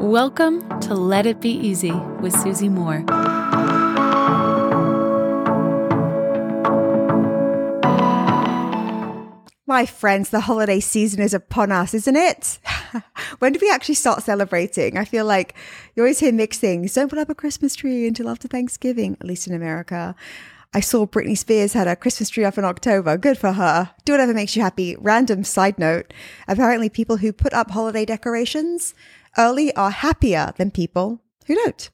Welcome to Let It Be Easy with Susie Moore. My friends, the holiday season is upon us, isn't it? when do we actually start celebrating? I feel like you always hear mixed things. Don't put up a Christmas tree until after Thanksgiving, at least in America. I saw Britney Spears had a Christmas tree up in October. Good for her. Do whatever makes you happy. Random side note. Apparently people who put up holiday decorations early are happier than people who don't.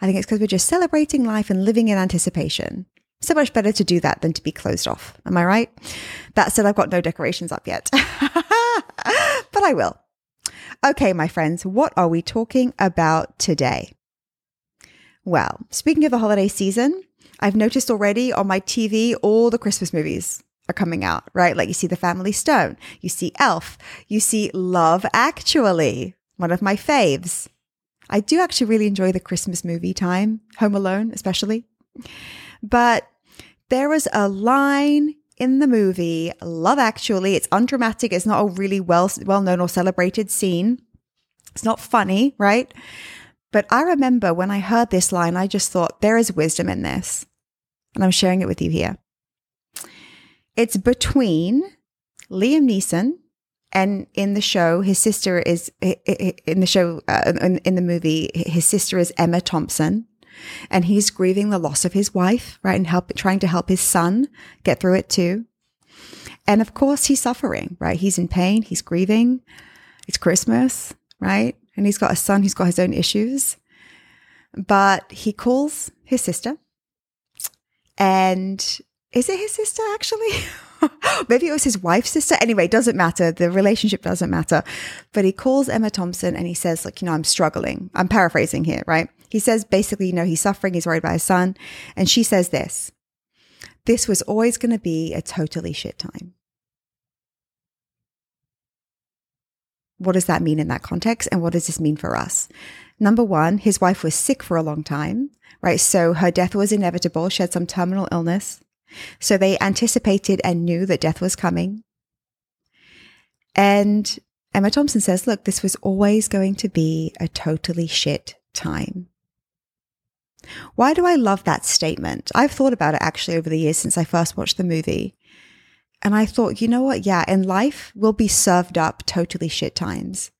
I think it's because we're just celebrating life and living in anticipation. So much better to do that than to be closed off. Am I right? That said, I've got no decorations up yet, but I will. Okay, my friends, what are we talking about today? Well, speaking of the holiday season, I've noticed already on my TV, all the Christmas movies are coming out, right? Like you see The Family Stone, you see Elf, you see Love Actually, one of my faves. I do actually really enjoy the Christmas movie time, Home Alone, especially. But there was a line in the movie Love Actually. It's undramatic. It's not a really well well known or celebrated scene. It's not funny, right? But I remember when I heard this line, I just thought there is wisdom in this, and I'm sharing it with you here. It's between Liam Neeson and in the show, his sister is in the show uh, in, in the movie. His sister is Emma Thompson, and he's grieving the loss of his wife, right? And help, trying to help his son get through it too. And of course, he's suffering, right? He's in pain. He's grieving. It's Christmas, right? And he's got a son who's got his own issues. But he calls his sister. And is it his sister actually? Maybe it was his wife's sister. Anyway, doesn't matter. The relationship doesn't matter. But he calls Emma Thompson and he says, like, you know, I'm struggling. I'm paraphrasing here, right? He says basically, you know, he's suffering. He's worried about his son. And she says this, this was always going to be a totally shit time. What does that mean in that context? And what does this mean for us? Number one, his wife was sick for a long time, right? So her death was inevitable. She had some terminal illness. So they anticipated and knew that death was coming. And Emma Thompson says, look, this was always going to be a totally shit time. Why do I love that statement? I've thought about it actually over the years since I first watched the movie. And I thought, you know what? Yeah, in life, we'll be served up totally shit times.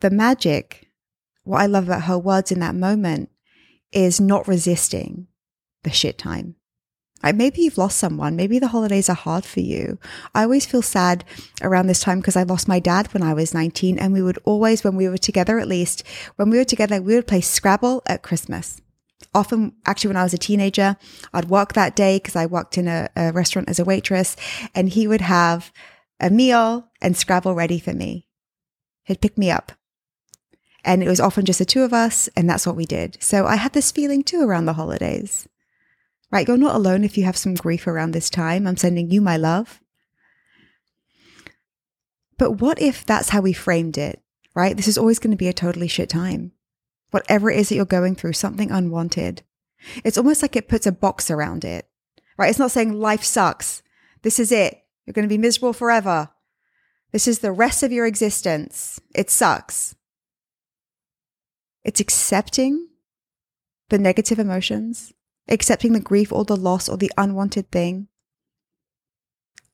The magic, what I love about her words in that moment, is not resisting the shit time. Like maybe you've lost someone. Maybe the holidays are hard for you. I always feel sad around this time because I lost my dad when I was 19 and we would always, when we were together at least, when we were together, we would play Scrabble at Christmas. Often, actually, when I was a teenager, I'd work that day because I worked in a, a restaurant as a waitress and he would have a meal and Scrabble ready for me. He'd pick me up. And it was often just the two of us, and that's what we did. So I had this feeling too around the holidays right? You're not alone if you have some grief around this time. I'm sending you my love. But what if that's how we framed it, right? This is always going to be a totally shit time. Whatever it is that you're going through, something unwanted. It's almost like it puts a box around it, right? It's not saying life sucks. This is it. You're going to be miserable forever. This is the rest of your existence. It sucks. It's accepting the negative emotions accepting the grief or the loss or the unwanted thing.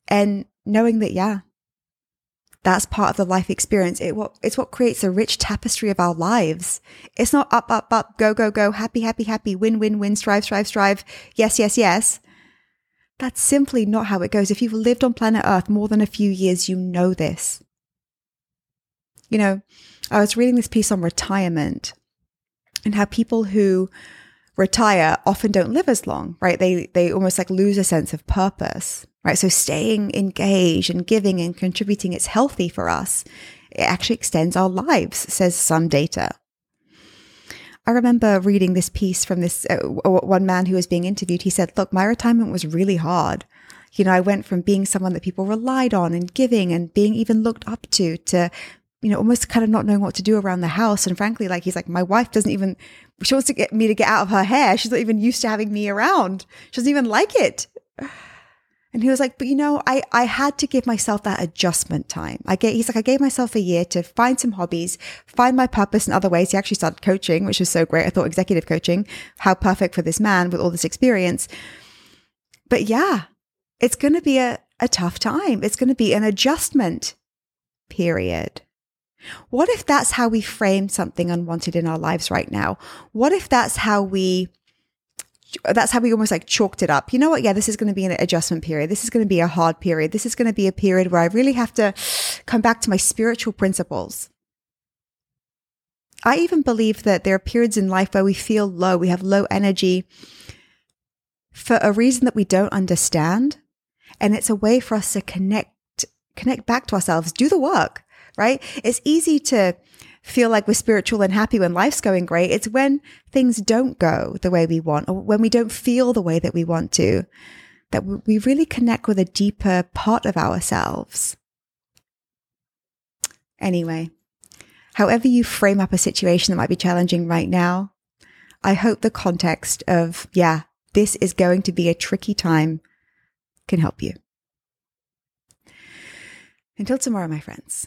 And knowing that, yeah, that's part of the life experience. It, what, it's what creates a rich tapestry of our lives. It's not up, up, up, go, go, go, happy, happy, happy, win, win, win, strive, strive, strive, yes, yes, yes. That's simply not how it goes. If you've lived on planet Earth more than a few years, you know this. You know, I was reading this piece on retirement and how people who retire often don't live as long, right? They they almost like lose a sense of purpose, right? So staying engaged and giving and contributing it's healthy for us. It actually extends our lives, says some data. I remember reading this piece from this uh, one man who was being interviewed. He said, "Look, my retirement was really hard. You know, I went from being someone that people relied on and giving and being even looked up to to you know, almost kind of not knowing what to do around the house. And frankly, like he's like, my wife doesn't even, she wants to get me to get out of her hair. She's not even used to having me around. She doesn't even like it. And he was like, but you know, I, I had to give myself that adjustment time. I gave, he's like, I gave myself a year to find some hobbies, find my purpose in other ways. He actually started coaching, which is so great. I thought executive coaching, how perfect for this man with all this experience. But yeah, it's going to be a, a tough time. It's going to be an adjustment period. What if that's how we frame something unwanted in our lives right now? What if that's how we that's how we almost like chalked it up. You know what? Yeah, this is going to be an adjustment period. This is going to be a hard period. This is going to be a period where I really have to come back to my spiritual principles. I even believe that there are periods in life where we feel low, we have low energy for a reason that we don't understand. And it's a way for us to connect, connect back to ourselves, do the work, right? It's easy to feel like we're spiritual and happy when life's going great. It's when things don't go the way we want or when we don't feel the way that we want to that we really connect with a deeper part of ourselves. Anyway, however you frame up a situation that might be challenging right now, I hope the context of, yeah, this is going to be a tricky time can help you. Until tomorrow, my friends.